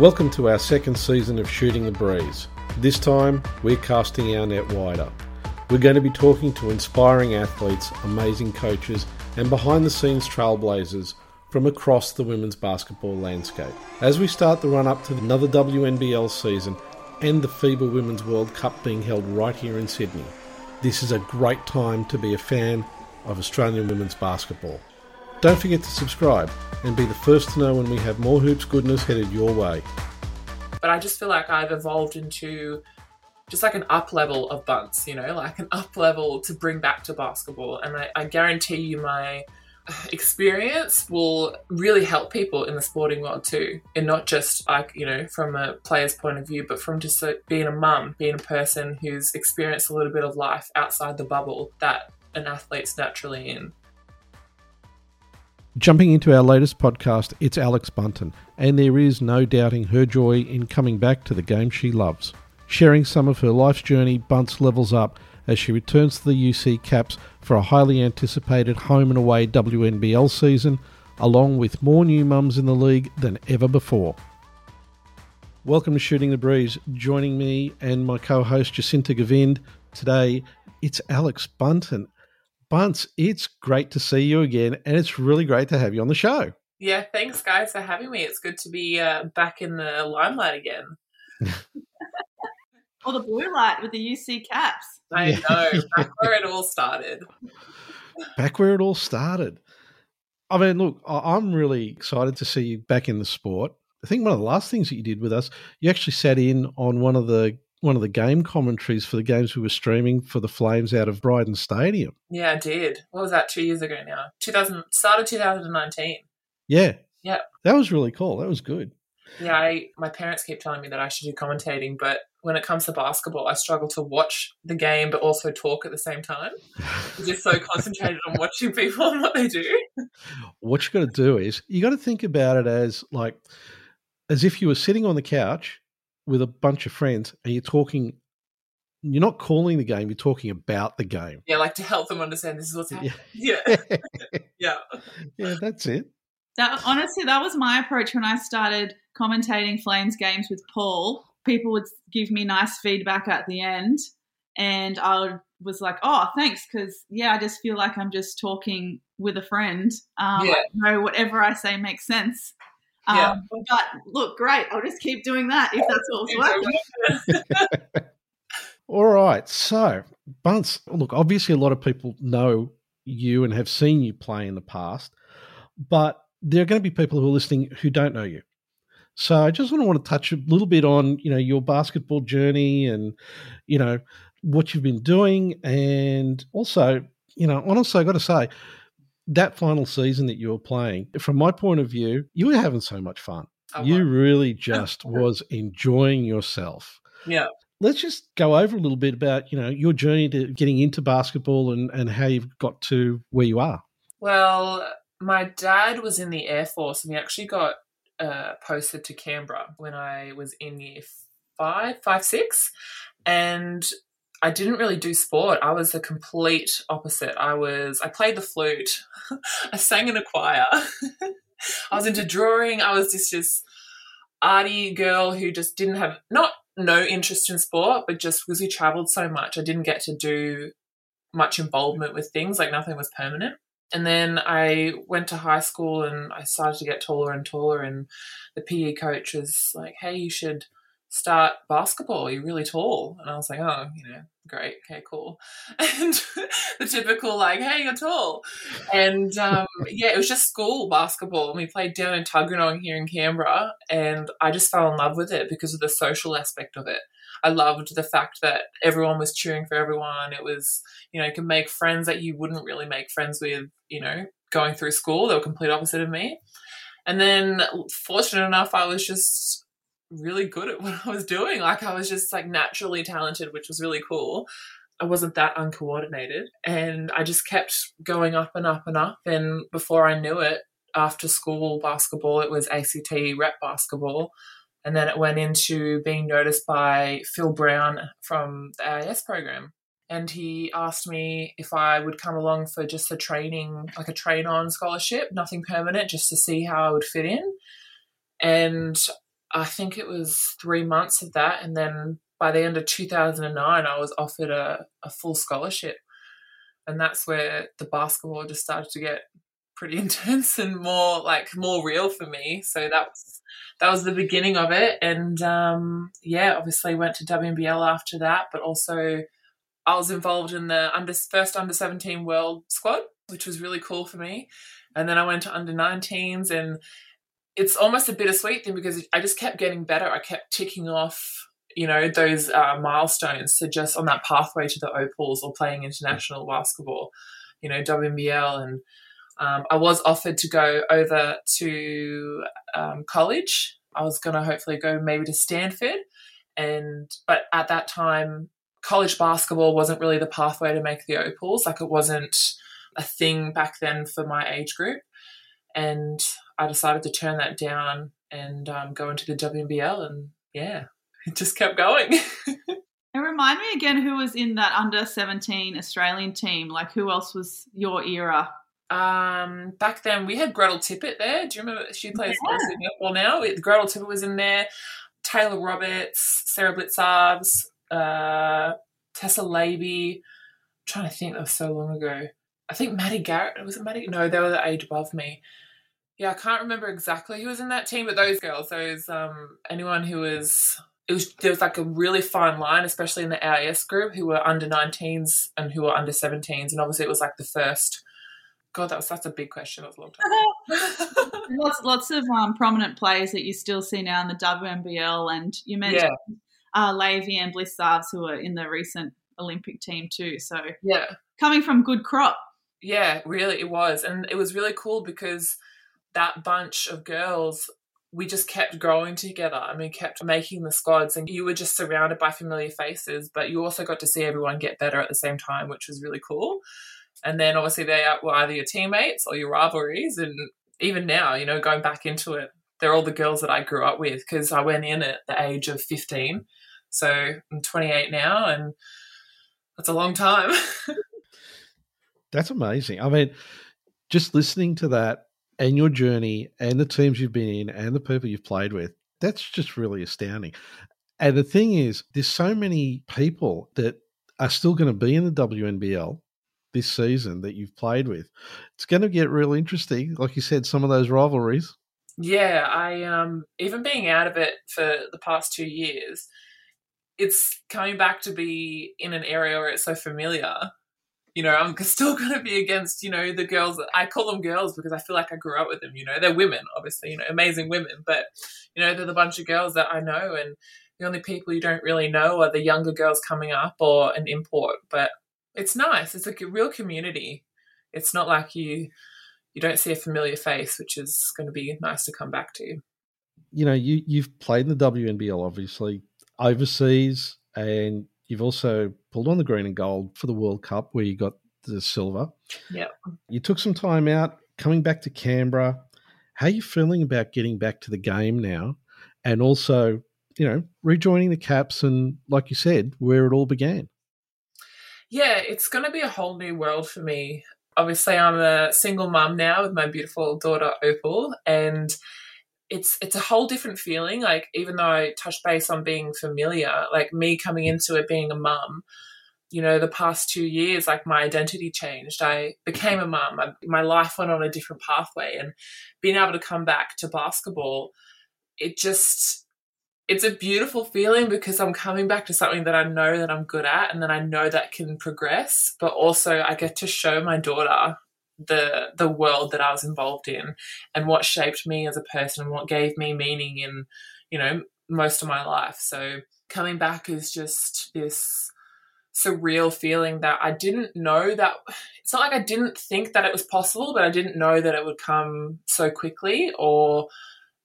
Welcome to our second season of Shooting the Breeze. This time, we're casting our net wider. We're going to be talking to inspiring athletes, amazing coaches, and behind the scenes trailblazers from across the women's basketball landscape. As we start the run up to another WNBL season and the FIBA Women's World Cup being held right here in Sydney, this is a great time to be a fan of Australian women's basketball. Don't forget to subscribe and be the first to know when we have more hoops goodness headed your way. But I just feel like I've evolved into just like an up level of bunts, you know, like an up level to bring back to basketball. And I, I guarantee you my experience will really help people in the sporting world too and not just like you know from a player's point of view but from just being a mum being a person who's experienced a little bit of life outside the bubble that an athlete's naturally in Jumping into our latest podcast, it's Alex Bunton, and there is no doubting her joy in coming back to the game she loves. Sharing some of her life's journey, Bunce levels up as she returns to the UC Caps for a highly anticipated home and away WNBL season, along with more new mums in the league than ever before. Welcome to Shooting the Breeze. Joining me and my co host Jacinta Gavind today, it's Alex Bunton. Bunce, it's great to see you again, and it's really great to have you on the show. Yeah, thanks, guys, for having me. It's good to be uh, back in the limelight again. or the blue light with the UC caps. I know, back where it all started. Back where it all started. I mean, look, I'm really excited to see you back in the sport. I think one of the last things that you did with us, you actually sat in on one of the one of the game commentaries for the games we were streaming for the Flames out of Brydens Stadium. Yeah, I did. What was that? Two years ago now. 2000 started 2019. Yeah. Yeah. That was really cool. That was good. Yeah, I, my parents keep telling me that I should do commentating, but when it comes to basketball, I struggle to watch the game but also talk at the same time. I'm just so concentrated on watching people and what they do. What you got to do is you got to think about it as like as if you were sitting on the couch with a bunch of friends and you're talking you're not calling the game, you're talking about the game. Yeah, like to help them understand this is what's happening. Yeah. Yeah. yeah. yeah, that's it. That honestly, that was my approach when I started commentating Flames games with Paul. People would give me nice feedback at the end, and I was like, "Oh, thanks," because yeah, I just feel like I'm just talking with a friend. Um, yeah. I know whatever I say makes sense. Um, yeah. But look, great. I'll just keep doing that if that's what's working. All right. So, Bunce, look, obviously a lot of people know you and have seen you play in the past, but there are going to be people who are listening who don't know you. So I just want to want to touch a little bit on, you know, your basketball journey and, you know, what you've been doing. And also, you know, honestly, I got to say, that final season that you were playing, from my point of view, you were having so much fun. Oh, you really just was enjoying yourself. Yeah. Let's just go over a little bit about, you know, your journey to getting into basketball and, and how you've got to where you are. Well, my dad was in the Air Force and he actually got uh, posted to Canberra when I was in year five, five, six. And I didn't really do sport. I was the complete opposite. I was I played the flute. I sang in a choir. I was into drawing. I was just this arty girl who just didn't have not no interest in sport, but just because we traveled so much, I didn't get to do much involvement with things. Like nothing was permanent. And then I went to high school and I started to get taller and taller. And the PE coach was like, "Hey, you should." Start basketball. You're really tall. And I was like, oh, you know, great. Okay, cool. And the typical, like, hey, you're tall. And um, yeah, it was just school basketball. And we played down in Tuggeranong here in Canberra. And I just fell in love with it because of the social aspect of it. I loved the fact that everyone was cheering for everyone. It was, you know, you can make friends that you wouldn't really make friends with, you know, going through school. They were complete opposite of me. And then, fortunate enough, I was just really good at what I was doing. Like I was just like naturally talented, which was really cool. I wasn't that uncoordinated. And I just kept going up and up and up. And before I knew it, after school basketball, it was ACT rep basketball. And then it went into being noticed by Phil Brown from the AIS program. And he asked me if I would come along for just a training, like a train on scholarship, nothing permanent, just to see how I would fit in. And I think it was three months of that. And then by the end of 2009, I was offered a, a full scholarship. And that's where the basketball just started to get pretty intense and more like more real for me. So that was that was the beginning of it. And um, yeah, obviously went to WNBL after that, but also I was involved in the under first under 17 world squad, which was really cool for me. And then I went to under 19s and it's almost a bittersweet thing because I just kept getting better. I kept ticking off, you know, those uh, milestones to just on that pathway to the Opals or playing international basketball, you know, WNBL. And um, I was offered to go over to um, college. I was going to hopefully go maybe to Stanford. And, but at that time, college basketball wasn't really the pathway to make the Opals. Like it wasn't a thing back then for my age group. And I decided to turn that down and um, go into the WNBL. And yeah, it just kept going. and remind me again who was in that under 17 Australian team? Like who else was your era? Um, back then we had Gretel Tippett there. Do you remember she plays yeah. netball now? Gretel Tippett was in there. Tayla Roberts, Sarah Blicavs, uh, Tessa Lavey. I'm trying to think that was so long ago. I think Maddie Garrick was it Maddie? No, they were the age above me. Yeah, I can't remember exactly who was in that team, but those girls, those um anyone who was it was there was like a really fine line, especially in the AIS group, who were under 19s and who were under 17s, and obviously it was like the first. God, that was such a big question. That was a long time. lots, lots of um, prominent players that you still see now in the WNBL, and you mentioned yeah uh, Lavey and Blicavs, who are in the recent Olympic team too. So yeah, coming from good crop. Yeah, really, it was, and it was really cool because that bunch of girls we just kept growing together. I mean, kept making the squads, and you were just surrounded by familiar faces, but you also got to see everyone get better at the same time, which was really cool. And then obviously they were either your teammates or your rivalries, and even now, you know, going back into it, they're all the girls that I grew up with because I went in at the age of 15 so I'm 28 now, and that's a long time. that's amazing. I mean, just listening to that and your journey and the teams you've been in and the people you've played with, that's just really astounding. And the thing is, there's so many people that are still going to be in the WNBL this season that you've played with. It's going to get real interesting. Like you said, some of those rivalries. Yeah, I um even being out of it for the past two years, it's coming back to be in an area where it's so familiar. You know, I'm still going to be against, you know, the girls. I call them girls because I feel like I grew up with them. You know, they're women, obviously, you know, amazing women, but, you know, they're the bunch of girls that I know. And the only people you don't really know are the younger girls coming up or an import. But it's nice. It's like a real community. It's not like you you don't see a familiar face, which is going to be nice to come back to. You know, you you've played in the WNBL, obviously overseas, and you've also pulled on the green and gold for the World Cup where you got the silver. Yeah. You took some time out coming back to Canberra. How are you feeling about getting back to the game now? And also, you know, rejoining the Caps and, like you said, where it all began. Yeah, it's going to be a whole new world for me. Obviously, I'm a single mum now with my beautiful daughter Opal, and it's it's a whole different feeling. Like even though I touched base on being familiar, like me coming into it being a mum, you know, the past two years, like my identity changed. I became a mum. my life went on a different pathway, and being able to come back to basketball, it just it's a beautiful feeling because I'm coming back to something that I know that I'm good at and that I know that can progress, but also I get to show my daughter the the world that I was involved in and what shaped me as a person and what gave me meaning in you know most of my life. So coming back is just this surreal feeling that I didn't know that it's not like I didn't think that it was possible but I didn't know that it would come so quickly or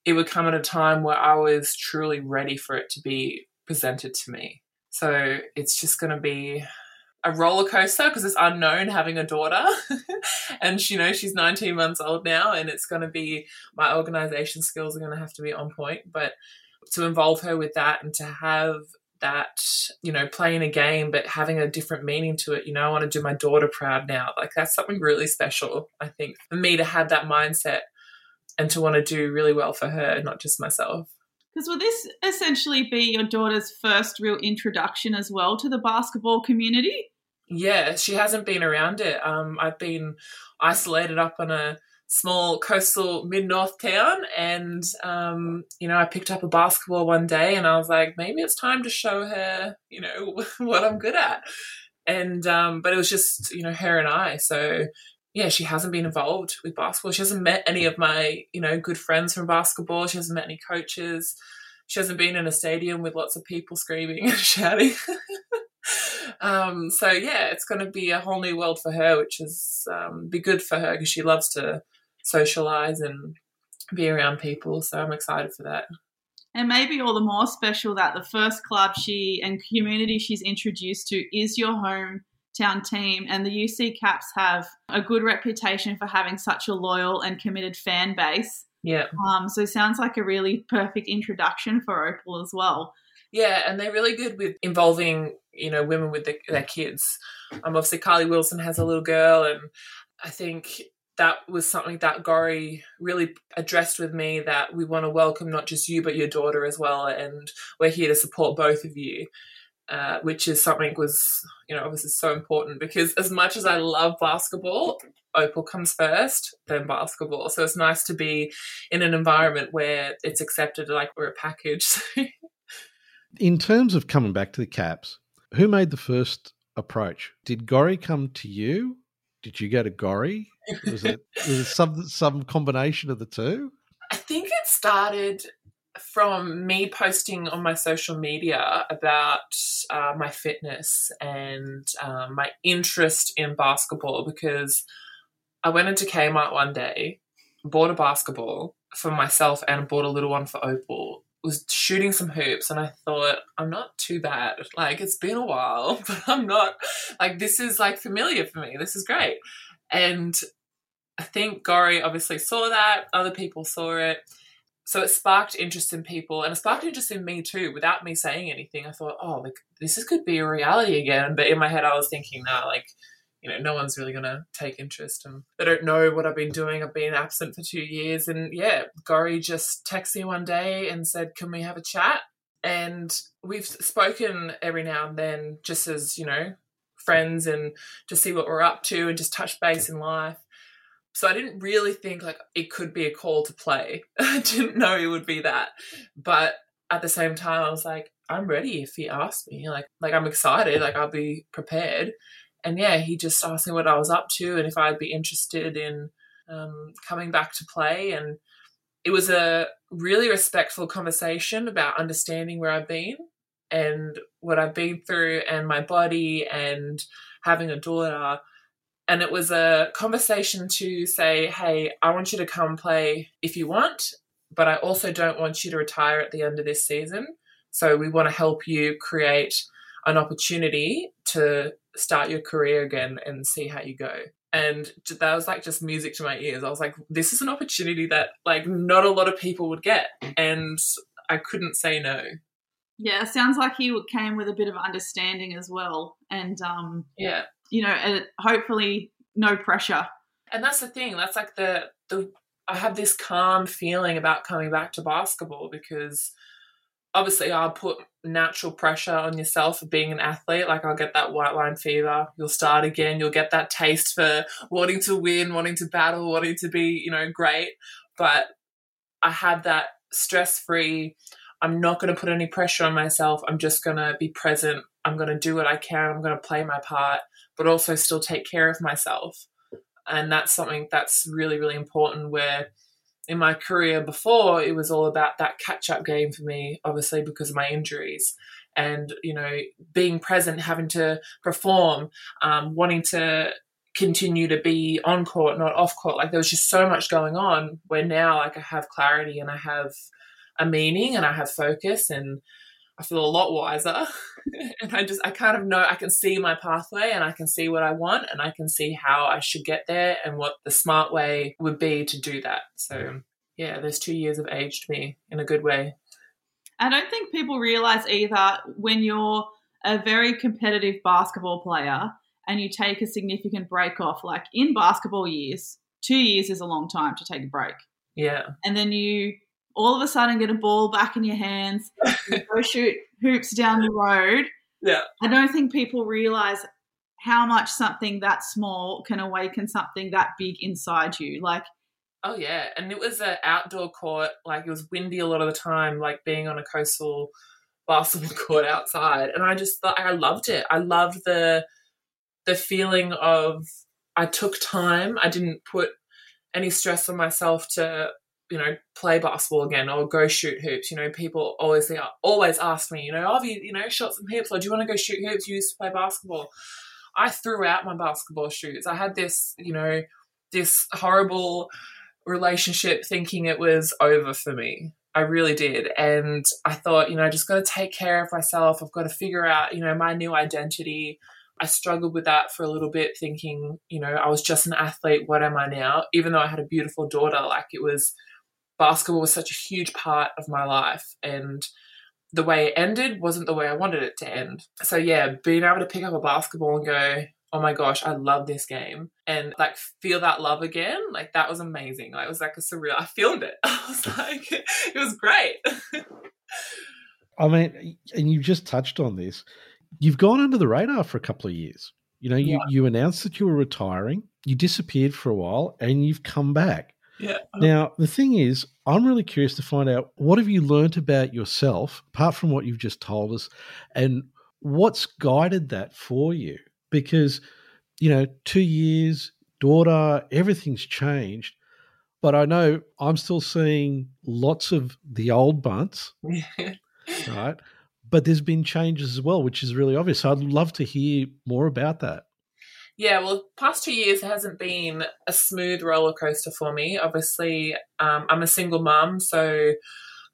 it would come at a time where I was truly ready for it to be presented to me. So it's just going to be a roller coaster because it's unknown having a daughter. And she you know she's 19 months old now and it's going to be my organization skills are going to have to be on point. But to involve her with that and to have that you know playing a game but having a different meaning to it you know i want to do my daughter proud now. Like that's something really special i think for me to have that mindset and to want to do really well for her not just myself. Because will this essentially be your daughter's first real introduction as well to the basketball community? Yeah, she hasn't been around it. Um, I've been isolated up on a small coastal mid north town, and um, you know, I picked up a basketball one day, and I was like, maybe it's time to show her, you know, what I'm good at. And um, but it was just you know her and I, so yeah, she hasn't been involved with basketball. She hasn't met any of my, you know, good friends from basketball. She hasn't met any coaches. She hasn't been in a stadium with lots of people screaming and shouting. um, so yeah, it's going to be a whole new world for her, which is um, be good for her because she loves to socialize and be around people. So I'm excited for that. And maybe all the more special that the first club she and community she's introduced to is your hometown team, and the UC Caps have a good reputation for having such a loyal and committed fan base. Yeah. Um, so it sounds like a really perfect introduction for Opal as well. Yeah, and they're really good with involving you know women with the, their kids. Um, obviously Carly Wilson has a little girl, and I think that was something that Gori really addressed with me that we want to welcome not just you but your daughter as well, and we're here to support both of you. Uh, which is something was you know obviously so important because as much as I love basketball, Opal comes first, then basketball. So it's nice to be in an environment where it's accepted like we're a package. in terms of coming back to the Caps, who made the first approach? Did Gori come to you? Did you go to Gori? Was it, was it some some combination of the two? I think it started from me posting on my social media about uh, my fitness and um, my interest in basketball because I went into Kmart one day, bought a basketball for myself and bought a little one for Opal. Was shooting some hoops and I thought I'm not too bad. Like it's been a while, but I'm not like this is like familiar for me. This is great. And I think Gori obviously saw that, other people saw it so it sparked interest in people and it sparked interest in me too without me saying anything i thought oh like this could be a reality again but in my head i was thinking nah like you know no one's really going to take interest and they don't know what i've been doing i've been absent for two years and yeah gori just texted me one day and said can we have a chat and we've spoken every now and then just as you know friends and to see what we're up to and just touch base in life so I didn't really think like it could be a call to play. I didn't know it would be that. But at the same time I was like, I'm ready if he asks me. Like like I'm excited, like I'll be prepared. And yeah, he just asked me what I was up to and if I'd be interested in um, coming back to play. And it was a really respectful conversation about understanding where I've been and what I've been through and my body and having a daughter and it was a conversation to say, hey, I want you to come play if you want, but I also don't want you to retire at the end of this season. So we want to help you create an opportunity to start your career again and see how you go. And that was like just music to my ears. I was like, this is an opportunity that like not a lot of people would get. And I couldn't say no. Yeah, sounds like he came with a bit of understanding as well. And um, yeah, you know, and hopefully no pressure. And that's the thing. That's like the the I have this calm feeling about coming back to basketball because obviously I'll put natural pressure on yourself for being an athlete. Like I'll get that white line fever. You'll start again. You'll get that taste for wanting to win, wanting to battle, wanting to be, you know, great. But I have that stress free. I'm not going to put any pressure on myself. I'm just going to be present. I'm going to do what I can. I'm going to play my part but also still take care of myself. And that's something that's really, really important. Where in my career before, it was all about that catch up game for me, obviously, because of my injuries. And, you know, being present, having to perform, um, wanting to continue to be on court, not off court. Like there was just so much going on where now, like, I have clarity and I have a meaning and I have focus and I feel a lot wiser. and I just, I kind of know, I can see my pathway and I can see what I want and I can see how I should get there and what the smart way would be to do that. So, yeah, those two years have aged me in a good way. I don't think people realize either when you're a very competitive basketball player and you take a significant break off, like in basketball years, two years is a long time to take a break. Yeah. And then you all of a sudden get a ball back in your hands, go shoot hoops down the road. Yeah. I don't think people realize how much something that small can awaken something that big inside you. Like, oh yeah, and it was an outdoor court. Like it was windy a lot of the time. Like being on a coastal basketball court outside, and I just thought I loved it. I loved the the feeling of I took time. I didn't put any stress on myself to you know play basketball again or go shoot hoops. You know, people always they always ask me, you know, oh, have you you know shot some hoops or do you want to go shoot hoops? You used to play basketball. I threw out my basketball shoes. I had this, you know, this horrible relationship thinking it was over for me. I really did. And I thought, you know, I just got to take care of myself. I've got to figure out, you know, my new identity. I struggled with that for a little bit, thinking, you know, I was just an athlete. What am I now? Even though I had a beautiful daughter, like it was, basketball was such a huge part of my life. And the way it ended wasn't the way I wanted it to end. So yeah, being able to pick up a basketball and go, oh my gosh, I love this game and like feel that love again, like that was amazing. Like, it was like a surreal, I filmed it. I was like, it was great. I mean, and you just touched on this. You've gone under the radar for a couple of years. You know, you, yeah. you announced that you were retiring, you disappeared for a while, and you've come back. Yeah. Now, the thing is, I'm really curious to find out what have you learned about yourself, apart from what you've just told us, and what's guided that for you? Because, you know, two years, daughter, everything's changed. But I know I'm still seeing lots of the old bunts, right? But there's been changes as well, which is really obvious. So I'd love to hear more about that. Yeah, well, past two years hasn't been a smooth roller coaster for me. Obviously, um, I'm a single mum, so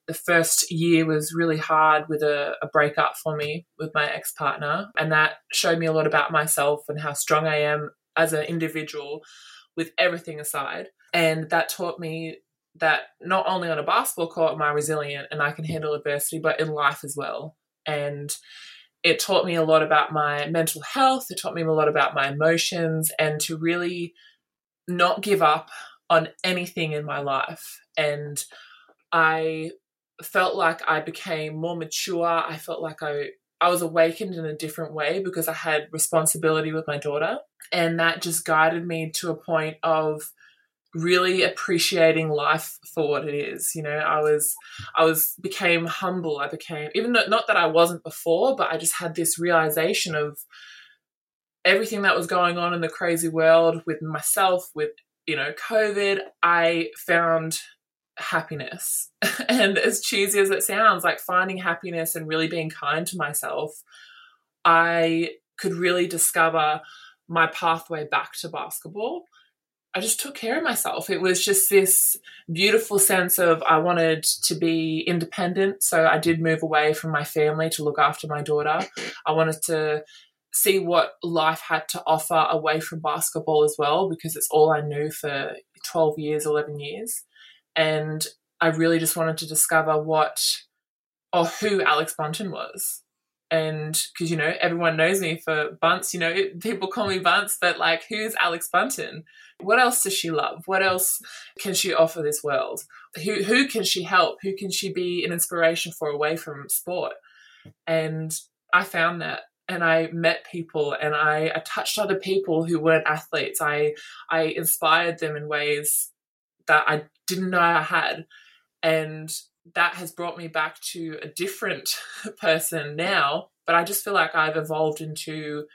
the first year was really hard with a, a breakup for me with my ex partner, and that showed me a lot about myself and how strong I am as an individual with everything aside. And that taught me that not only on a basketball court am I resilient and I can handle adversity, but in life as well. And it taught me a lot about my mental health. It taught me a lot about my emotions and to really not give up on anything in my life. And I felt like I became more mature. I felt like I I was awakened in a different way because I had responsibility with my daughter. And that just guided me to a point of really appreciating life for what it is you know? I was i was became humble. I became even though, not that i wasn't before but i just had this realization of everything that was going on in the crazy world with myself with you know covid i found happiness. And as cheesy as it sounds like finding happiness and really being kind to myself i could really discover my pathway back to basketball I just took care of myself. It was just this beautiful sense of I wanted to be independent. So I did move away from my family to look after my daughter. I wanted to see what life had to offer away from basketball as well, because it's all I knew for 12 years, 11 years. And I really just wanted to discover what or who Alex Bunton was and because you know everyone knows me for bunts you know people call me bunts but like who's alex bunton? What else does she love? What else can she offer this world? Who who can she help? Who can she be an inspiration for away from sport? And i found that and I met people and I, I touched other people who weren't athletes. I I inspired them in ways that I didn't know I had. And that has brought me back to a different person now. But I just feel like I've evolved into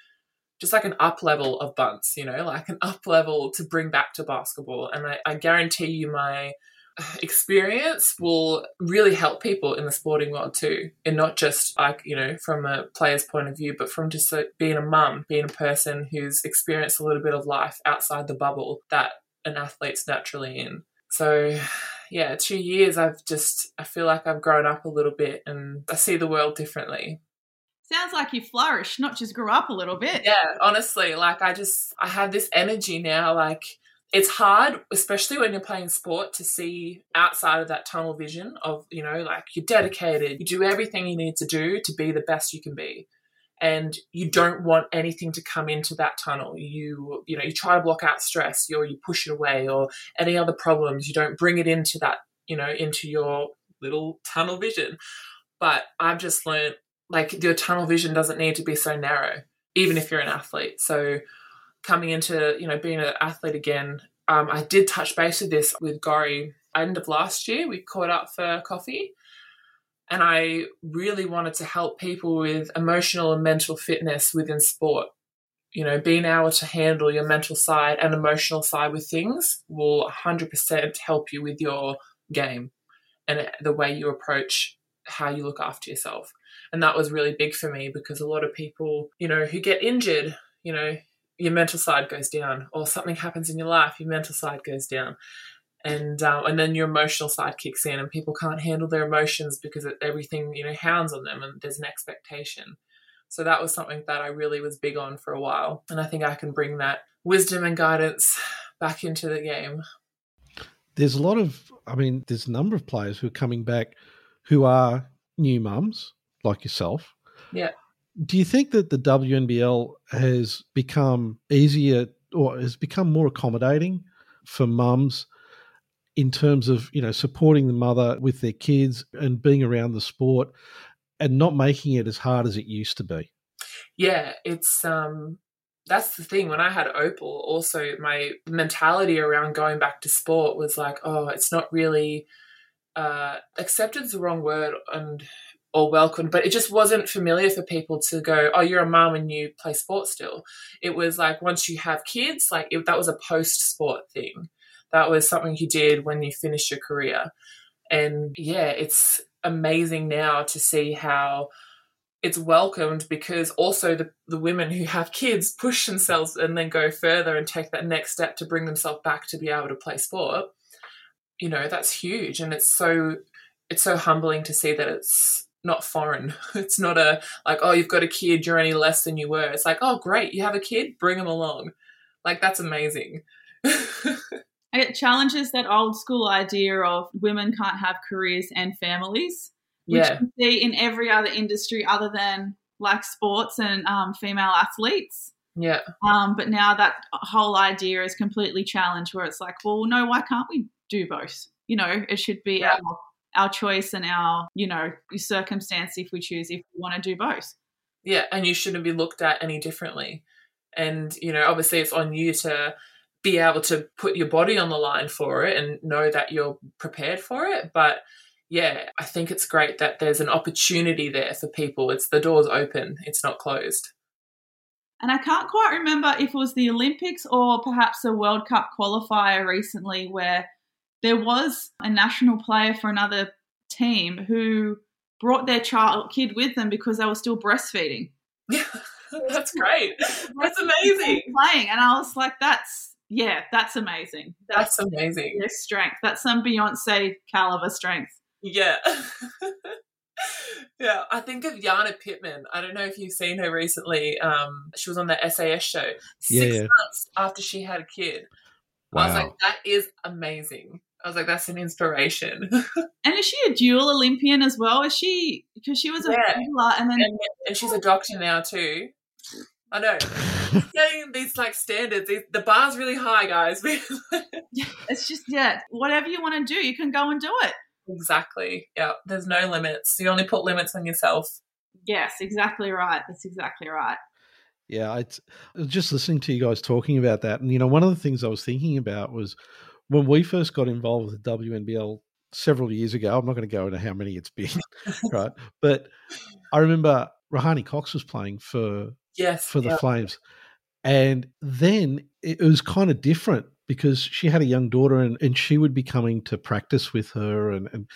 just like an up level of bunts, you know, like an up level to bring back to basketball. And I, I guarantee you, my experience will really help people in the sporting world too. And not just like, you know, from a player's point of view, but from just being a mum, being a person who's experienced a little bit of life outside the bubble that an athlete's naturally in. So yeah, two years, I've just, I feel like I've grown up a little bit and I see the world differently. Sounds like you flourished, not just grew up a little bit. Yeah, honestly, like I just, I have this energy now. Like it's hard, especially when you're playing sport, to see outside of that tunnel vision of, you know, like you're dedicated, you do everything you need to do to be the best you can be and you don't want anything to come into that tunnel you you know you try to block out stress or you push it away or any other problems you don't bring it into that you know, into your little tunnel vision. But I've just learned like your tunnel vision doesn't need to be so narrow, even if you're an athlete. So coming into, you know, being an athlete again, um, I did touch base with this with Gori end of last year. We caught up for coffee. And I really wanted to help people with emotional and mental fitness within sport. You know, being able to handle your mental side and emotional side with things will 100% help you with your game and the way you approach how you look after yourself. And that was really big for me because a lot of people, you know, who get injured, you know, your mental side goes down, or something happens in your life, your mental side goes down. And um, and then your emotional side kicks in, and people can't handle their emotions because everything you know hounds on them, and there's an expectation. So that was something that I really was big on for a while, and I think I can bring that wisdom and guidance back into the game. There's a lot of, I mean, there's a number of players who are coming back who are new mums like yourself. Yeah. Do you think that the WNBL has become easier or has become more accommodating for mums in terms of, you know, supporting the mother with their kids and being around the sport and not making it as hard as it used to be? Yeah, it's um that's the thing. When I had Opal, also my mentality around going back to sport was like, oh, it's not really uh, accepted is the wrong word and or welcomed, but it just wasn't familiar for people to go, oh, you're a mum and you play sport still. It was like once you have kids, like it, that was a post sport thing. That was something you did when you finished your career. And yeah, it's amazing now to see how it's welcomed because also the, the women who have kids push themselves and then go further and take that next step to bring themselves back to be able to play sport. You know, that's huge. And it's so it's so humbling to see that it's not foreign. It's not a like, oh, you've got a kid, you're any less than you were. It's like, oh, great, you have a kid, bring them along. Like that's amazing. it challenges that old school idea of women can't have careers and families, which yeah. you see in every other industry other than like sports and um, female athletes. Yeah. Um, but now that whole idea is completely challenged, where it's like, well, no, why can't we do both? You know, it should be Yeah. our our choice and our, you know, circumstance if we choose if we want to do both. Yeah, and you shouldn't be looked at any differently. And, you know, obviously it's on you to be able to put your body on the line for it and know that you're prepared for it. But yeah, I think it's great that there's an opportunity there for people. It's the door's open, it's not closed. And I can't quite remember if it was the Olympics or perhaps a World Cup qualifier recently where there was a national player for another team who brought their child kid with them because they were still breastfeeding. Yeah, that's great. That's amazing. Playing, and I was like, "That's yeah, that's amazing. That's amazing. their strength. That's some Beyonce caliber strength." Yeah. yeah, I think of Jana Pittman. I don't know if you've seen her recently. Um, she was on the SAS show six Yeah, yeah. months after she had a kid. Wow. I was like, that is amazing. I was like, that's an inspiration. And is she a dual Olympian as well? Is she because she was a Yeah. and then and, and she's a doctor now too. I know. Getting these like standards, these, the bar's really high, guys. it's just yeah, whatever you want to do, you can go and do it. exactly. Yeah. There's no limits. You only put limits on yourself. Yes, exactly right. That's exactly right. Yeah, I t- I was just listening to you guys talking about that, and you know, one of the things I was thinking about was when we first got involved with the WNBL several years ago. I'm not going to go into how many it's been, right? But I remember Rohanee Cox was playing for Yes. for the yeah. Flames, and then it was kind of different because she had a young daughter, and, and she would be coming to practice with her, and and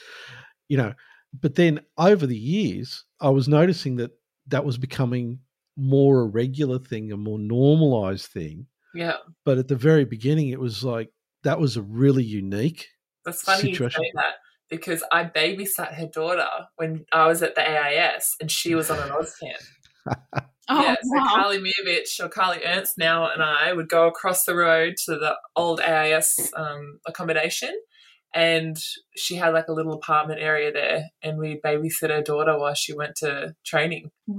you know, but then over the years, I was noticing that that was becoming more a regular thing, a more normalized thing. yeah. But at the very beginning, it was like that was a really unique. That's funny situation. you say that because I babysat her daughter when I was at the AIS and she was on an Oz camp. Oh yeah, so wow. Carly Miovich or Carly Ernst now and I would go across the road to the old AIS um, accommodation, and she had like a little apartment area there, and we babysit her daughter while she went to training. wow.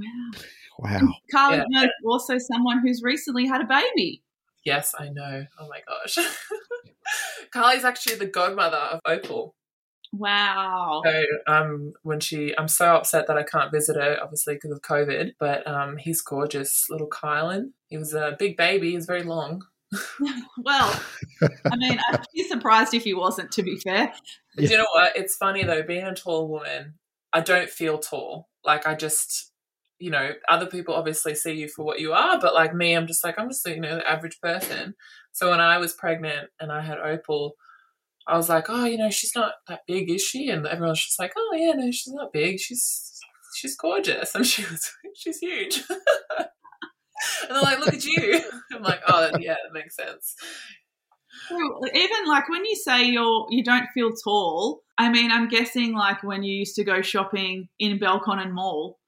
Wow. Carly Yeah. Byrne's also someone who's recently had a baby. Yes, I know. Oh my gosh, Carly's actually the godmother of Opal. Wow. So um, when she, I'm so upset that I can't visit her, obviously because of COVID. But um, he's gorgeous, little Kylan. He was a big baby. He was very long. well, I mean, I'd be surprised if he wasn't. To be fair, But you know what? It's funny though. Being a tall woman, I don't feel tall. Like I just, you know, other people obviously see you for what you are, but like me, I'm just like I'm just you know the average person. So when I was pregnant and I had Opal, I was like, oh, you know, she's not that big, is she? And everyone's just like, oh yeah, no, she's not big. She's she's gorgeous, and she was she's huge. and they're like, look at you. I'm like, oh yeah, that makes sense. Well, even like when you say you're you don't feel tall, I mean, I'm guessing like when you used to go shopping in Belconnen Mall,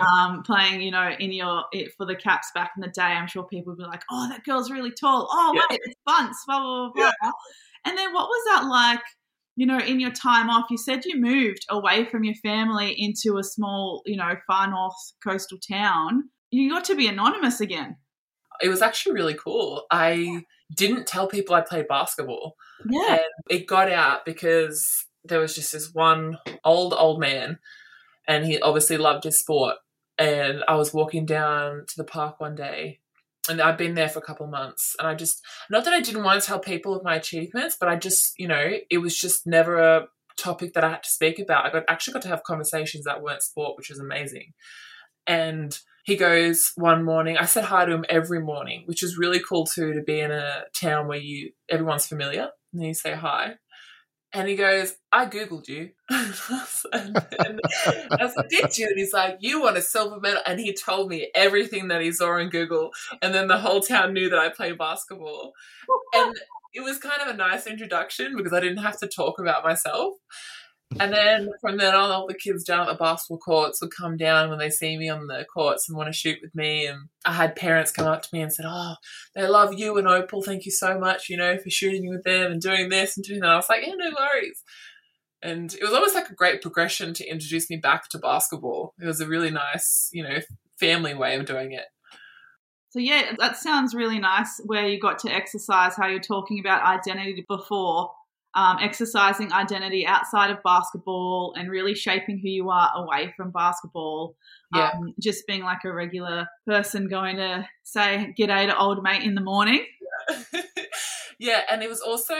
um, playing, you know, in your it, for the caps back in the day, I'm sure people would be like, "Oh, that girl's really tall." Oh, Yeah. wait, it's Bunce. Blah blah blah. blah. And then what was that like? You know, in your time off, you said you moved away from your family into a small, you know, far north coastal town. You got to be anonymous again. It was actually really cool. I didn't tell people I played basketball. Yeah. And it got out because there was just this one old, old man, and he obviously loved his sport. And I was walking down to the park one day, and I'd been there for a couple months. And I just, not that I didn't want to tell people of my achievements, but I just, you know, it was just never a topic that I had to speak about. I got, actually got to have conversations that weren't sport, which was amazing. And he goes one morning, I said hi to him every morning, which is really cool too to be in a town where you everyone's familiar and you say hi. And he goes, I Googled you. and, I said, Did you? And he's like, You won a silver medal. And he told me everything that he saw in Google. And then the whole town knew that I played basketball. And it was kind of a nice introduction because I didn't have to talk about myself. And then from then on, all the kids down at the basketball courts would come down when they see me on the courts and want to shoot with me. And I had parents come up to me and said, "Oh, they love you and Opal. Thank you so much, you know, for shooting with them and doing this and doing that." I was like, "Yeah, no worries." And it was almost like a great progression to introduce me back to basketball. It was a really nice, you know, family way of doing it. So yeah, that sounds really nice. Where you got to exercise how you're talking about identity before, um, exercising identity outside of basketball and really shaping who you are away from basketball. Yeah. Um, just being like a regular person going to say g'day to old mate in the morning. yeah, and it was also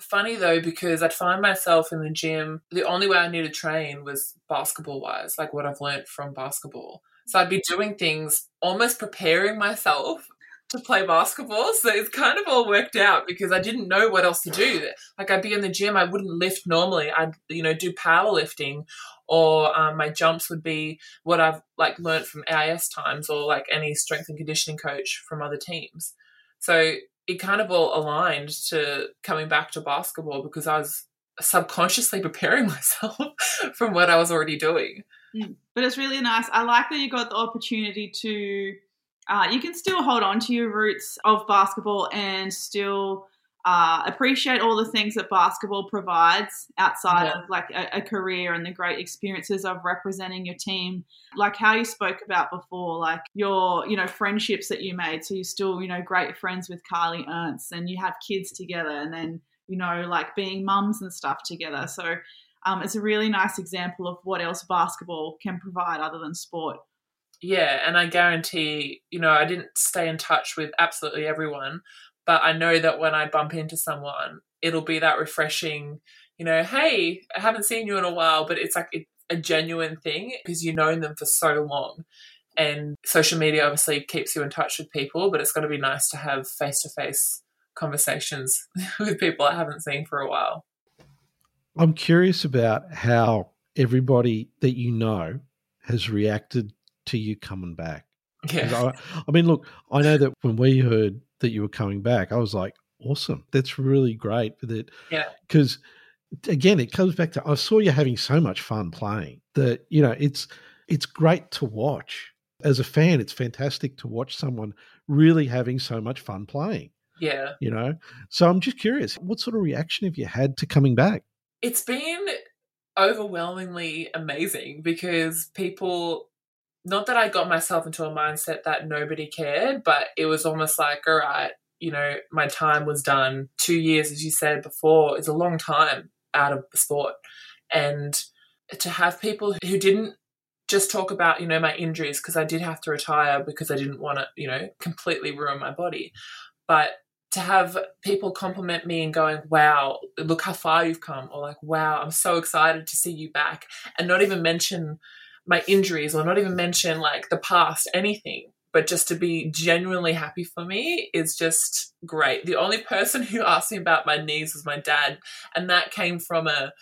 funny though because I'd find myself in the gym. The only way I knew to train was basketball wise, like what I've learned from basketball. So I'd be doing things almost preparing myself to play basketball. So it's kind of all worked out because I didn't know what else to do. Like I'd be in the gym, I wouldn't lift normally. I'd you know do powerlifting, or um, my jumps would be what I've like learned from AIS times, or like any strength and conditioning coach from other teams. So it kind of all aligned to coming back to basketball because I was subconsciously preparing myself from what I was already doing. But it's really nice. I like that you got the opportunity to. Uh, you can still hold on to your roots of basketball and still uh, appreciate all the things that basketball provides outside Yeah. of like a, a career and the great experiences of representing your team. Like how you spoke about before like your you know friendships that you made. So you're still you know great friends with carly ernst and you have kids together and then you know like being mums and stuff together. So um, it's a really nice example of what else basketball can provide other than sport Yeah, and I guarantee, you know, I didn't stay in touch with absolutely everyone, but I know that when I bump into someone, it'll be that refreshing, you know, hey, I haven't seen you in a while, but it's like a genuine thing because you've known them for so long. And social media obviously keeps you in touch with people, but it's got to be nice to have face to face conversations with people I haven't seen for a while. I'm curious about how everybody that you know has reacted to you coming back. Yeah. I, I mean, look, I know that when we heard that you were coming back, I was like, awesome. That's really great. That Yeah. because again, it comes back to I saw you having so much fun playing that you know it's it's great to watch. As a fan, it's fantastic to watch someone really having so much fun playing. Yeah. You know, so I'm just curious, what sort of reaction have you had to coming back? it's been overwhelmingly amazing because people not that I got myself into a mindset that nobody cared, but it was almost like, all right, you know, my time was done. Two years, as you said before, is a long time out of the sport. And to have people who didn't just talk about, you know, my injuries because I did have to retire because I didn't want to, you know, completely ruin my body. But to have people compliment me and going, wow, look how far you've come, or like, wow, I'm so excited to see you back, and not even mention my injuries or not even mention like the past, anything, but just to be genuinely happy for me is just great. The only person who asked me about my knees was my dad, and that came from a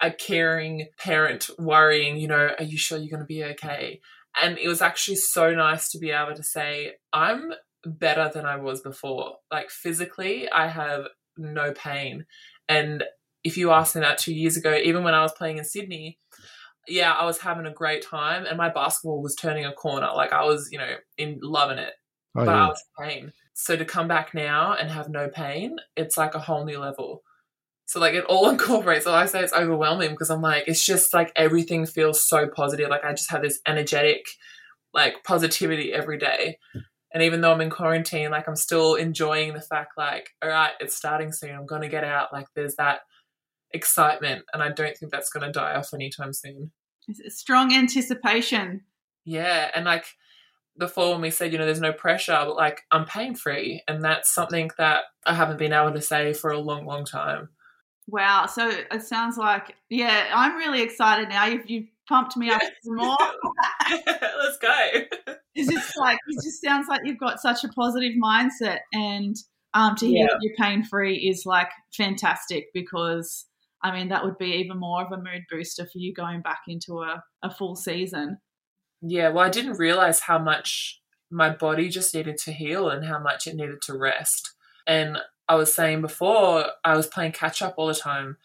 a caring parent worrying, you know, are you sure you're going to be okay? And it was actually so nice to be able to say, I'm better than I was before. Like physically, I have no pain. And if you asked me that two years ago, even when I was playing in Sydney, yeah, I was having a great time and my basketball was turning a corner. Like I was, you know, in loving it. Oh, but yeah. I was in pain. So to come back now and have no pain, it's like a whole new level. So like it all incorporates. So I say it's overwhelming because I'm like, it's just like everything feels so positive. Like I just have this energetic, like positivity every day. And even though I'm in quarantine, like I'm still enjoying the fact, like, all right, it's starting soon. I'm gonna get out. Like there's that excitement, and I don't think that's gonna die off anytime soon. Strong anticipation. Yeah, and like before when we said, you know, there's no pressure, but like I'm pain free, and that's something that I haven't been able to say for a long, long time. Wow. So it sounds like, yeah, I'm really excited now. You've, you've pumped me up some more. Let's go. It's just like, it just sounds like you've got such a positive mindset. And um, to hear yeah. you're pain free is like fantastic because, I mean, that would be even more of a mood booster for you going back into a, a full season. Yeah. Well, I didn't realize how much my body just needed to heal and how much it needed to rest. And I was saying before, I was playing catch up all the time.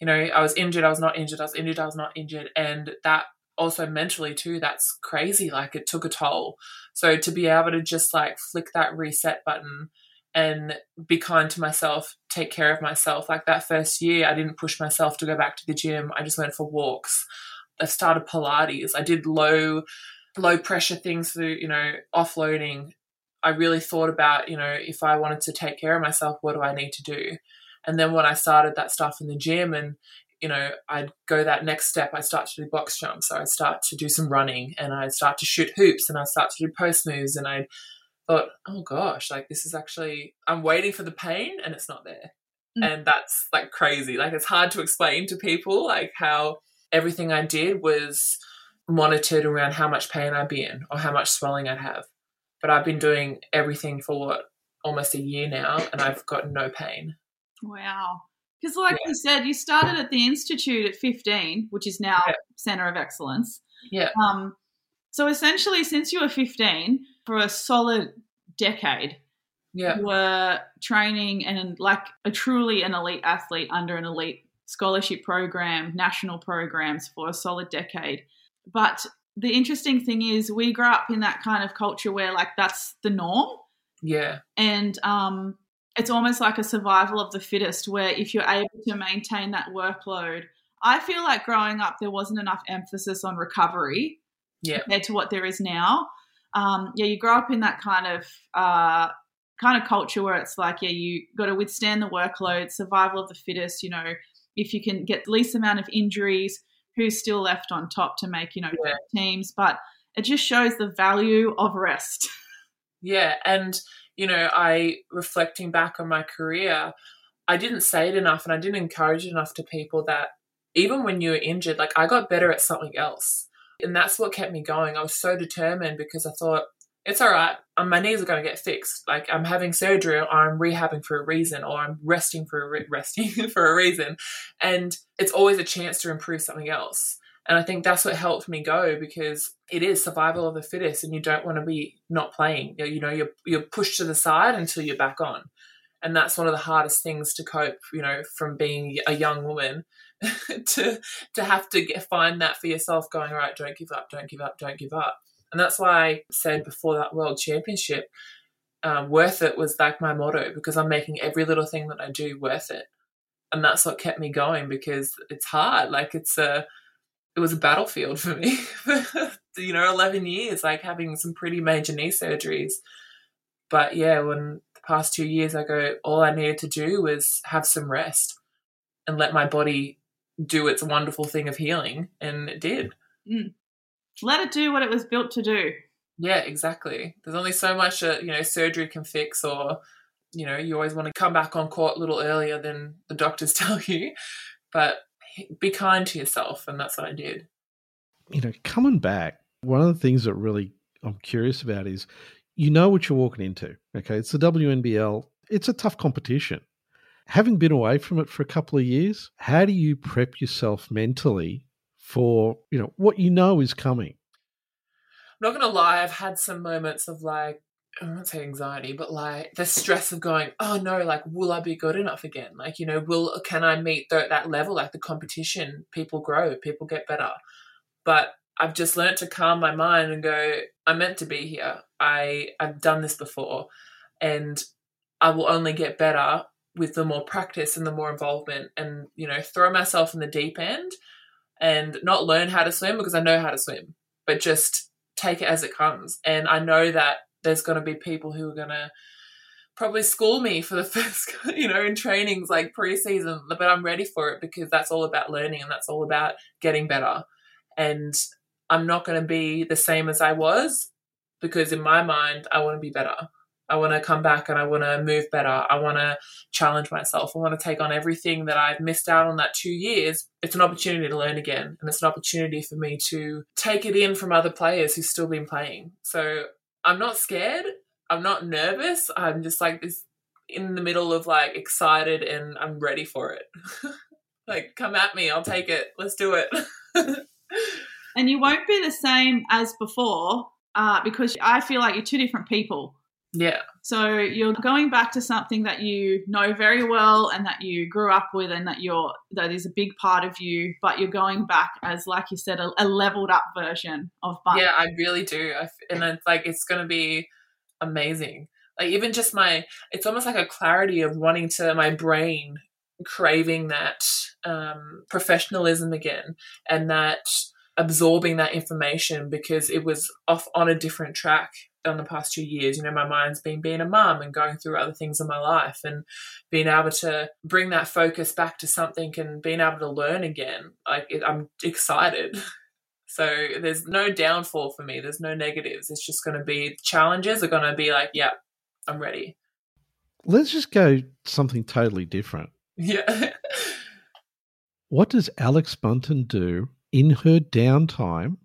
You know, I was injured, I was not injured, I was injured, I was not injured. And that also mentally too, that's crazy. Like it took a toll. So to be able to just like flick that reset button and be kind to myself, take care of myself. Like that first year, I didn't push myself to go back to the gym. I just went for walks. I started Pilates. I did low, low pressure things through, you know, offloading I really thought about, you know, if I wanted to take care of myself, what do I need to do? And then when I started that stuff in the gym and, you know, I'd go that next step, I start to do box jumps, so I start to do some running and I start to shoot hoops and I start to do post moves and I thought, oh gosh, like this is actually I'm waiting for the pain and it's not there. Mm. And that's like crazy. Like it's hard to explain to people like how everything I did was monitored around how much pain I'd be in or how much swelling I'd have but I've been doing everything for what almost a year now, and I've got no pain. Wow. Because, like yeah. you said, you started at the institute at 15, which is now yeah. Center of Excellence. Yeah. Um. So essentially, since you were 15, for a solid decade, yeah. were training and like a truly an elite athlete under an elite scholarship program, national programs for a solid decade. But the interesting thing is we grew up in that kind of culture where like that's the norm. Yeah. And um it's almost like a survival of the fittest where if you're able to maintain that workload, I feel like growing up there wasn't enough emphasis on recovery yeah. compared to what there is now. Um, yeah, you grow up in that kind of uh, kind of culture where it's like, yeah, you got to withstand the workload, survival of the fittest. You know, if you can get the least amount of injuries, who's still left on top to make, you know, yeah. teams. But it just shows the value of rest. Yeah. And, you know, I reflecting back on my career, I didn't say it enough and I didn't encourage it enough to people that even when you were injured, like I got better at something else. And that's what kept me going. I was so determined because I thought, it's all right. Um, my knees are going to get fixed. Like I'm having surgery, or I'm rehabbing for a reason, or I'm resting for a re- resting for a reason, and it's always a chance to improve something else. And I think that's what helped me go because it is survival of the fittest, and you don't want to be not playing. You know, you're you're pushed to the side until you're back on, and that's one of the hardest things to cope. You know, from being a young woman to to have to get, find that for yourself, going right, don't give up, don't give up, don't give up and that's why I said before that World Championship, um, worth it was like my motto because I'm making every little thing that I do worth it. And that's what kept me going because it's hard. Like it's a, it was a battlefield for me you know, 11 years, like having some pretty major knee surgeries. But yeah, when the past two years I go, all I needed to do was have some rest and let my body do its wonderful thing of healing. And it did. Mm. Let it do what it was built to do. Yeah, exactly. There's only so much that, you know, surgery can fix or, you know, you always want to come back on court a little earlier than the doctors tell you. But be kind to yourself. And that's what I did. You know, coming back, one of the things that really I'm curious about is you know what you're walking into. Okay. It's the WNBL, it's a tough competition. Having been away from it for a couple of years, how do you prep yourself mentally for, you know, what you know is coming? I'm not gonna lie, I've had some moments of like I won't say anxiety, but like the stress of going, oh no, like will I be good enough again? Like you know, will can I meet the, that level? Like the competition, people grow, people get better. But I've just learned to calm my mind and go, I'm meant to be here. I I've done this before, and I will only get better with the more practice and the more involvement, and you know, throw myself in the deep end, and not learn how to swim because I know how to swim, but just take it as it comes. And I know that there's going to be people who are going to probably school me for the first, you know, in trainings like preseason, but I'm ready for it because that's all about learning and that's all about getting better. And I'm not going to be the same as I was because in my mind, I want to be better. I want to come back and I want to move better. I want to challenge myself. I want to take on everything that I've missed out on that two years. It's an opportunity to learn again. And it's an opportunity for me to take it in from other players who've still been playing. So I'm not scared. I'm not nervous. I'm just like this in the middle of like excited and I'm ready for it. like, come at me. I'll take it. Let's do it. and you won't be the same as before uh, because I feel like you're two different people. Yeah. So you're going back to something that you know very well and that you grew up with and that you're that is a big part of you, but you're going back as like you said a, a leveled up version of Bun. Yeah, I really do. I, and it's like it's going to be amazing. Like even just my it's almost like a clarity of wanting to my brain craving that um, professionalism again and that absorbing that information because it was off on a different track on the past two years. You know, my mind's been being a mum and going through other things in my life and being able to bring that focus back to something and being able to learn again. Like, it, I'm excited. So there's no downfall for me. There's no negatives. It's just going to be challenges are going to be like, yeah, I'm ready. Let's just go something totally different. Yeah. what does Alex Bunton do in her downtime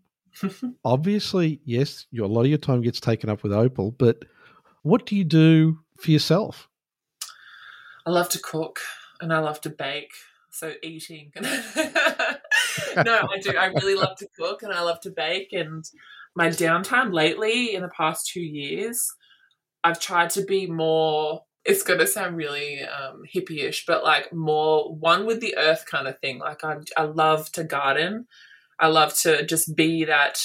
Obviously, yes, a lot of your time gets taken up with Opal, but what do you do for yourself? I love to cook and I love to bake. So eating. no, I do. I really love to cook and I love to bake. And my downtime lately, in the past two years, I've tried to be more. It's going to sound really um, hippie-ish, but like more one with the earth kind of thing. Like I, I love to garden I love to just be that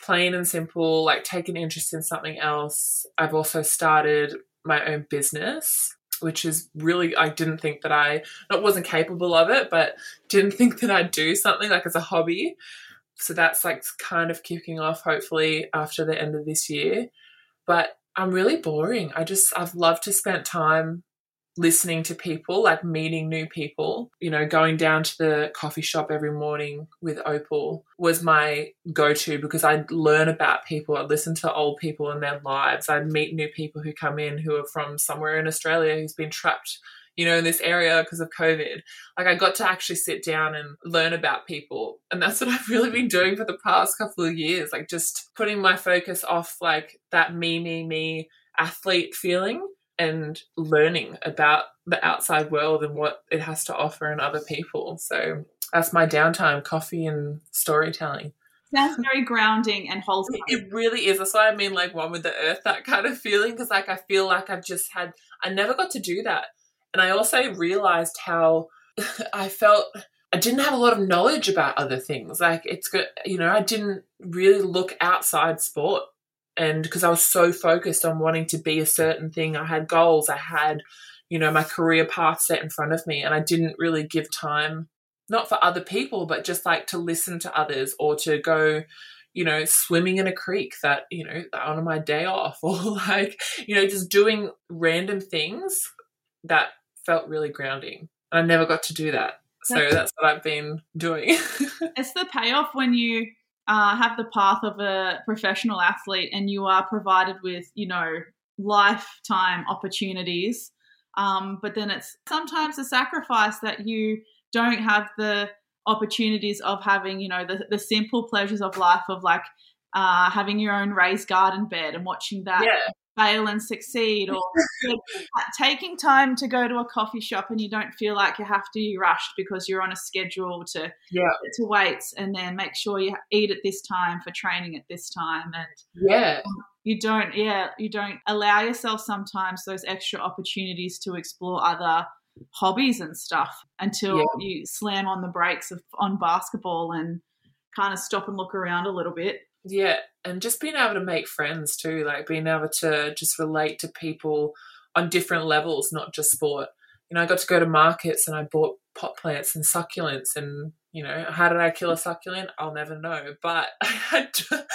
plain and simple, like take an interest in something else. I've also started my own business, which is really, I didn't think that I, not wasn't capable of it, but didn't think that I'd do something like as a hobby. So that's like kind of kicking off hopefully after the end of this year. But I'm really boring. I just, I've loved to spend time listening to people, like meeting new people, you know, going down to the coffee shop every morning with Opal was my go to because I'd learn about people. I'd listen to old people and their lives. I'd meet new people who come in who are from somewhere in Australia who's been trapped, you know, in this area because of COVID. Like I got to actually sit down and learn about people. And that's what I've really been doing for the past couple of years, like just putting my focus off like that me, me, me athlete feeling and learning about the outside world and what it has to offer and other people. So that's my downtime coffee and storytelling. Sounds very grounding and wholesome. It really is. That's why I mean, like, one with the earth, that kind of feeling. Because, like, I feel like I've just had, I never got to do that. And I also realized how I felt I didn't have a lot of knowledge about other things. Like, it's good, you know, I didn't really look outside sport and because I was so focused on wanting to be a certain thing, I had goals, I had, you know, my career path set in front of me, and I didn't really give time, not for other people, but just like to listen to others or to go, you know, swimming in a creek that, you know, on my day off, or like, you know, just doing random things that felt really grounding. And I never got to do that. So that's what I've been doing. it's the payoff when you uh, have the path of a professional athlete and you are provided with, you know, lifetime opportunities. Um, but then it's sometimes a sacrifice that you don't have the opportunities of having, you know, the, the simple pleasures of life of like uh, having your own raised garden bed and watching that yeah. Fail and succeed, or taking time to go to a coffee shop and you don't feel like you have to be rushed because you're on a schedule to yeah. to weights and then make sure you eat at this time for training at this time and yeah um, you don't yeah you don't allow yourself sometimes those extra opportunities to explore other hobbies and stuff until Yeah. you slam on the brakes of on basketball and kind of stop and look around a little bit Yeah, and just being able to make friends too, like being able to just relate to people on different levels, not just sport. You know, I got to go to markets and I bought pot plants and succulents, and you know, how did I kill a succulent? I'll never know, but I had to,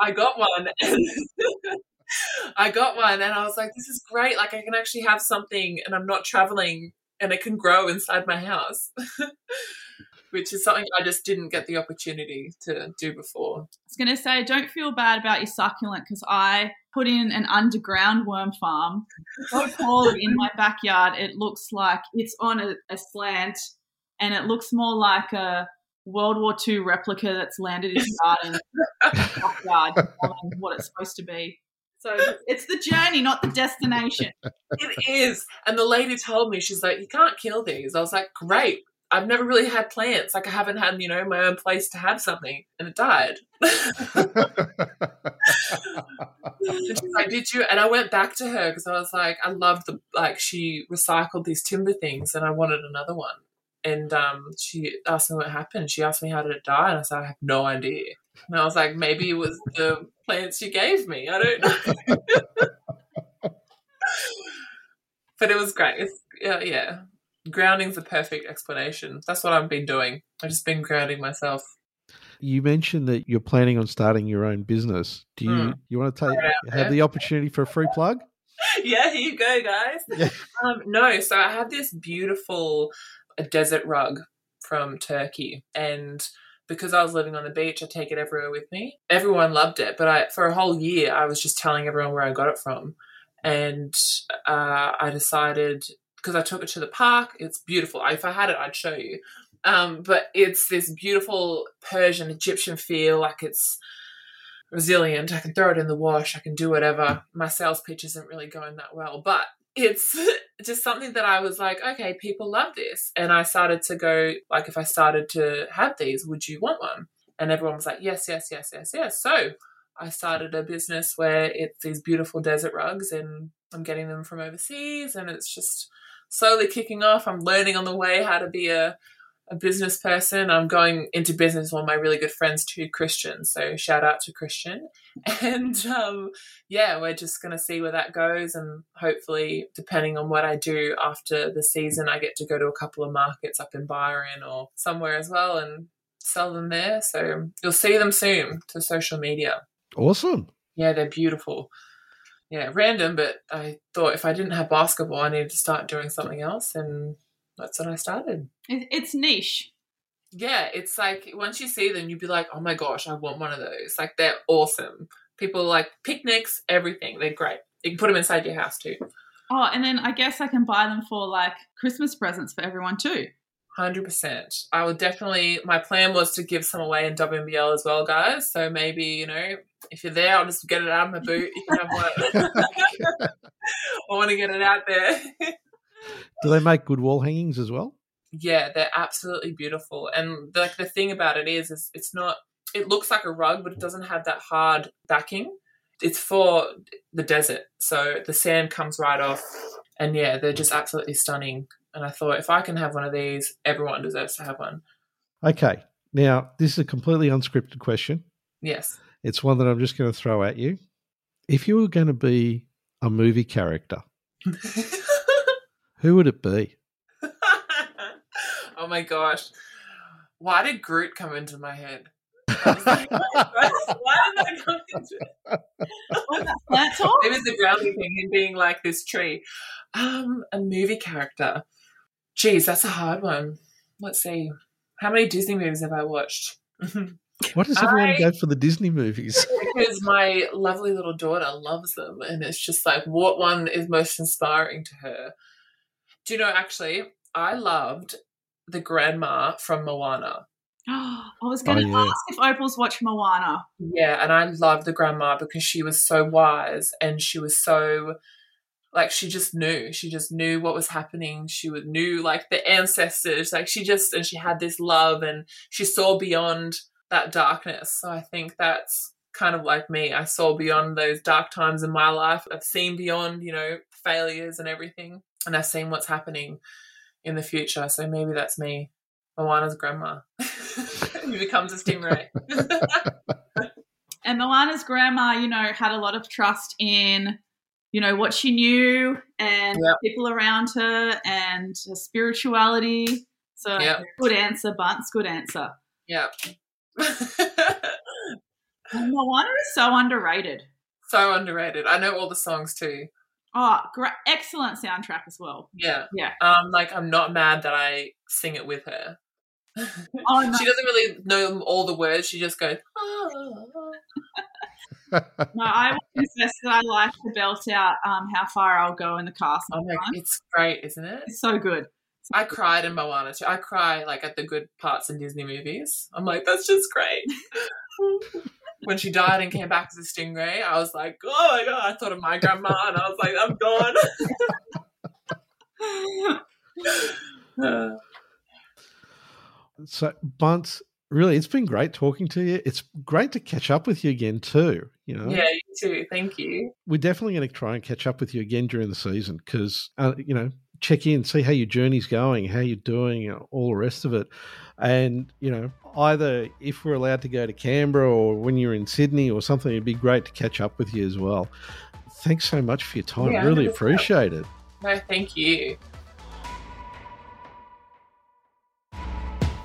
I got one. And I got one, and I was like, "This is great! Like, I can actually have something, and I'm not traveling, and it can grow inside my house." Which is something I just didn't get the opportunity to do before. I was going to say, don't feel bad about your succulent because I put in an underground worm farm so poorly in my backyard. It looks like it's on a, a slant and it looks more like a World War II replica that's landed in the garden backyard what it's supposed to be. So it's the journey, not the destination. It is. And the lady told me, she's like, you can't kill these. I was like, great. I've never really had plants. Like, I haven't had, you know, my own place to have something. And it died. Like, did you? And I went back to her because I was like, I loved the, like, she recycled these timber things and I wanted another one. And um, she asked me what happened. She asked me, how did it die? And I said, I have no idea. And I was like, maybe it was the plants you gave me. I don't know. but it was great. It's, yeah. Grounding's the perfect explanation. That's what I've been doing. I've just been grounding myself. You mentioned that you're planning on starting your own business. Do you Hmm. you want to take have the opportunity for a free plug? yeah, here you go, guys. Yeah. Um, no, so I have this beautiful uh, desert rug from Turkey, and because I was living on the beach, I take it everywhere with me. Everyone loved it, but I, for a whole year, I was just telling everyone where I got it from, and uh, I decided because I took it to the park. It's beautiful. If I had it, I'd show you. Um, but it's this beautiful Persian Egyptian feel, like it's resilient. I can throw it in the wash. I can do whatever. My sales pitch isn't really going that well, but it's just something that I was like, okay, people love this. And I started to go, like, if I started to have these, would you want one? And everyone was like, yes, yes, yes, yes, yes. So I started a business where it's these beautiful desert rugs and I'm getting them from overseas and it's just slowly kicking off. I'm learning on the way how to be a a business person. I'm going into business with my really good friends too, Christian. So shout out to Christian. And um, yeah, we're just going to see where that goes. And hopefully, depending on what I do after the season, I get to go to a couple of markets up in Byron or somewhere as well and sell them there. So you'll see them soon to social media. Awesome. Yeah, they're beautiful. Yeah, random, but I thought if I didn't have basketball, I needed to start doing something else. And that's what I started. It's niche. Yeah, it's like once you see them, you'd be like, oh my gosh, I want one of those. Like they're awesome. People like picnics, everything. They're great. You can put them inside your house too. Oh, and then I guess I can buy them for like Christmas presents for everyone too. Hundred percent. I would definitely. My plan was to give some away in WNBL as well, guys. So maybe you know, if you're there, I'll just get it out of my boot. You can have one. I want to get it out there. Do they make good wall hangings as well? Yeah, they're absolutely beautiful. And like the thing about it is, is it's not. It looks like a rug, but it doesn't have that hard backing. It's for the desert, so the sand comes right off. And yeah, they're just absolutely stunning. And I thought, if I can have one of these, everyone deserves to have one. Okay. Now, this is a completely unscripted question. Yes. It's one that I'm just going to throw at you. If you were going to be a movie character, who would it be? oh my gosh. Why did Groot come into my head? I was like, Why did that come into Was that plant talk? Maybe it's the grounding thing, him being like this tree. Um, a movie character. Geez, that's a hard one. let's see. How many Disney movies have I watched? Why does everyone I- go for the Disney movies? because my lovely little daughter loves them, and it's just like what one is most inspiring to her. Do you know? Actually, I loved the grandma from Moana. I was going to Oh, yeah. ask if Opal's watched Moana. Yeah, and I loved the grandma because she was so wise and she was so like she just knew. She just knew what was happening. She would knew like the ancestors. Like she just and she had this love and she saw beyond that darkness. So I think that's kind of like me. I saw beyond those dark times in my life. I've seen beyond, you know, failures and everything. And I've seen what's happening in the future. So maybe that's me. Moana's grandma. Who becomes a stingray. And Moana's grandma, you know, had a lot of trust in, you know, what she knew and Yep. people around her and her spirituality. So Yep. good answer, Bunce. Good answer. Yeah. Moana is so underrated. so underrated. I know all the songs too. Oh, great, excellent soundtrack as well. Yeah. Yeah. Um, like I'm not mad that I sing it with her. Oh, no. She doesn't really know all the words. She just goes. "Ah." No, I will confess that I like to belt out um, "How Far I'll Go" in the castle. Oh my, it's great, isn't it? It's so good. I cried in Moana too. I cry like at the good parts in Disney movies. I'm like, that's just great. when she died and came back as a stingray, I was like, oh my god! I thought of my grandma, and I was like, I'm gone. So, Bunce, really, it's been great talking to you. It's great to catch up with you again, too. You know, yeah, you too. Thank you. we're definitely going to try and catch up with you again during the season because, uh, you know, check in, see how your journey's going, how you're doing, uh, all the rest of it. And, you know, either if we're allowed to go to Canberra or when you're in Sydney or something, it'd be great to catch up with you as well. Thanks so much for your time. Yeah, really appreciate it. No, thank you.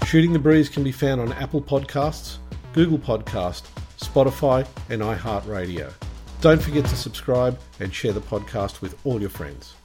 Shooting the Breeze can be found on Apple Podcasts, Google Podcast, Spotify, and iHeartRadio. Don't forget to subscribe and share the podcast with all your friends.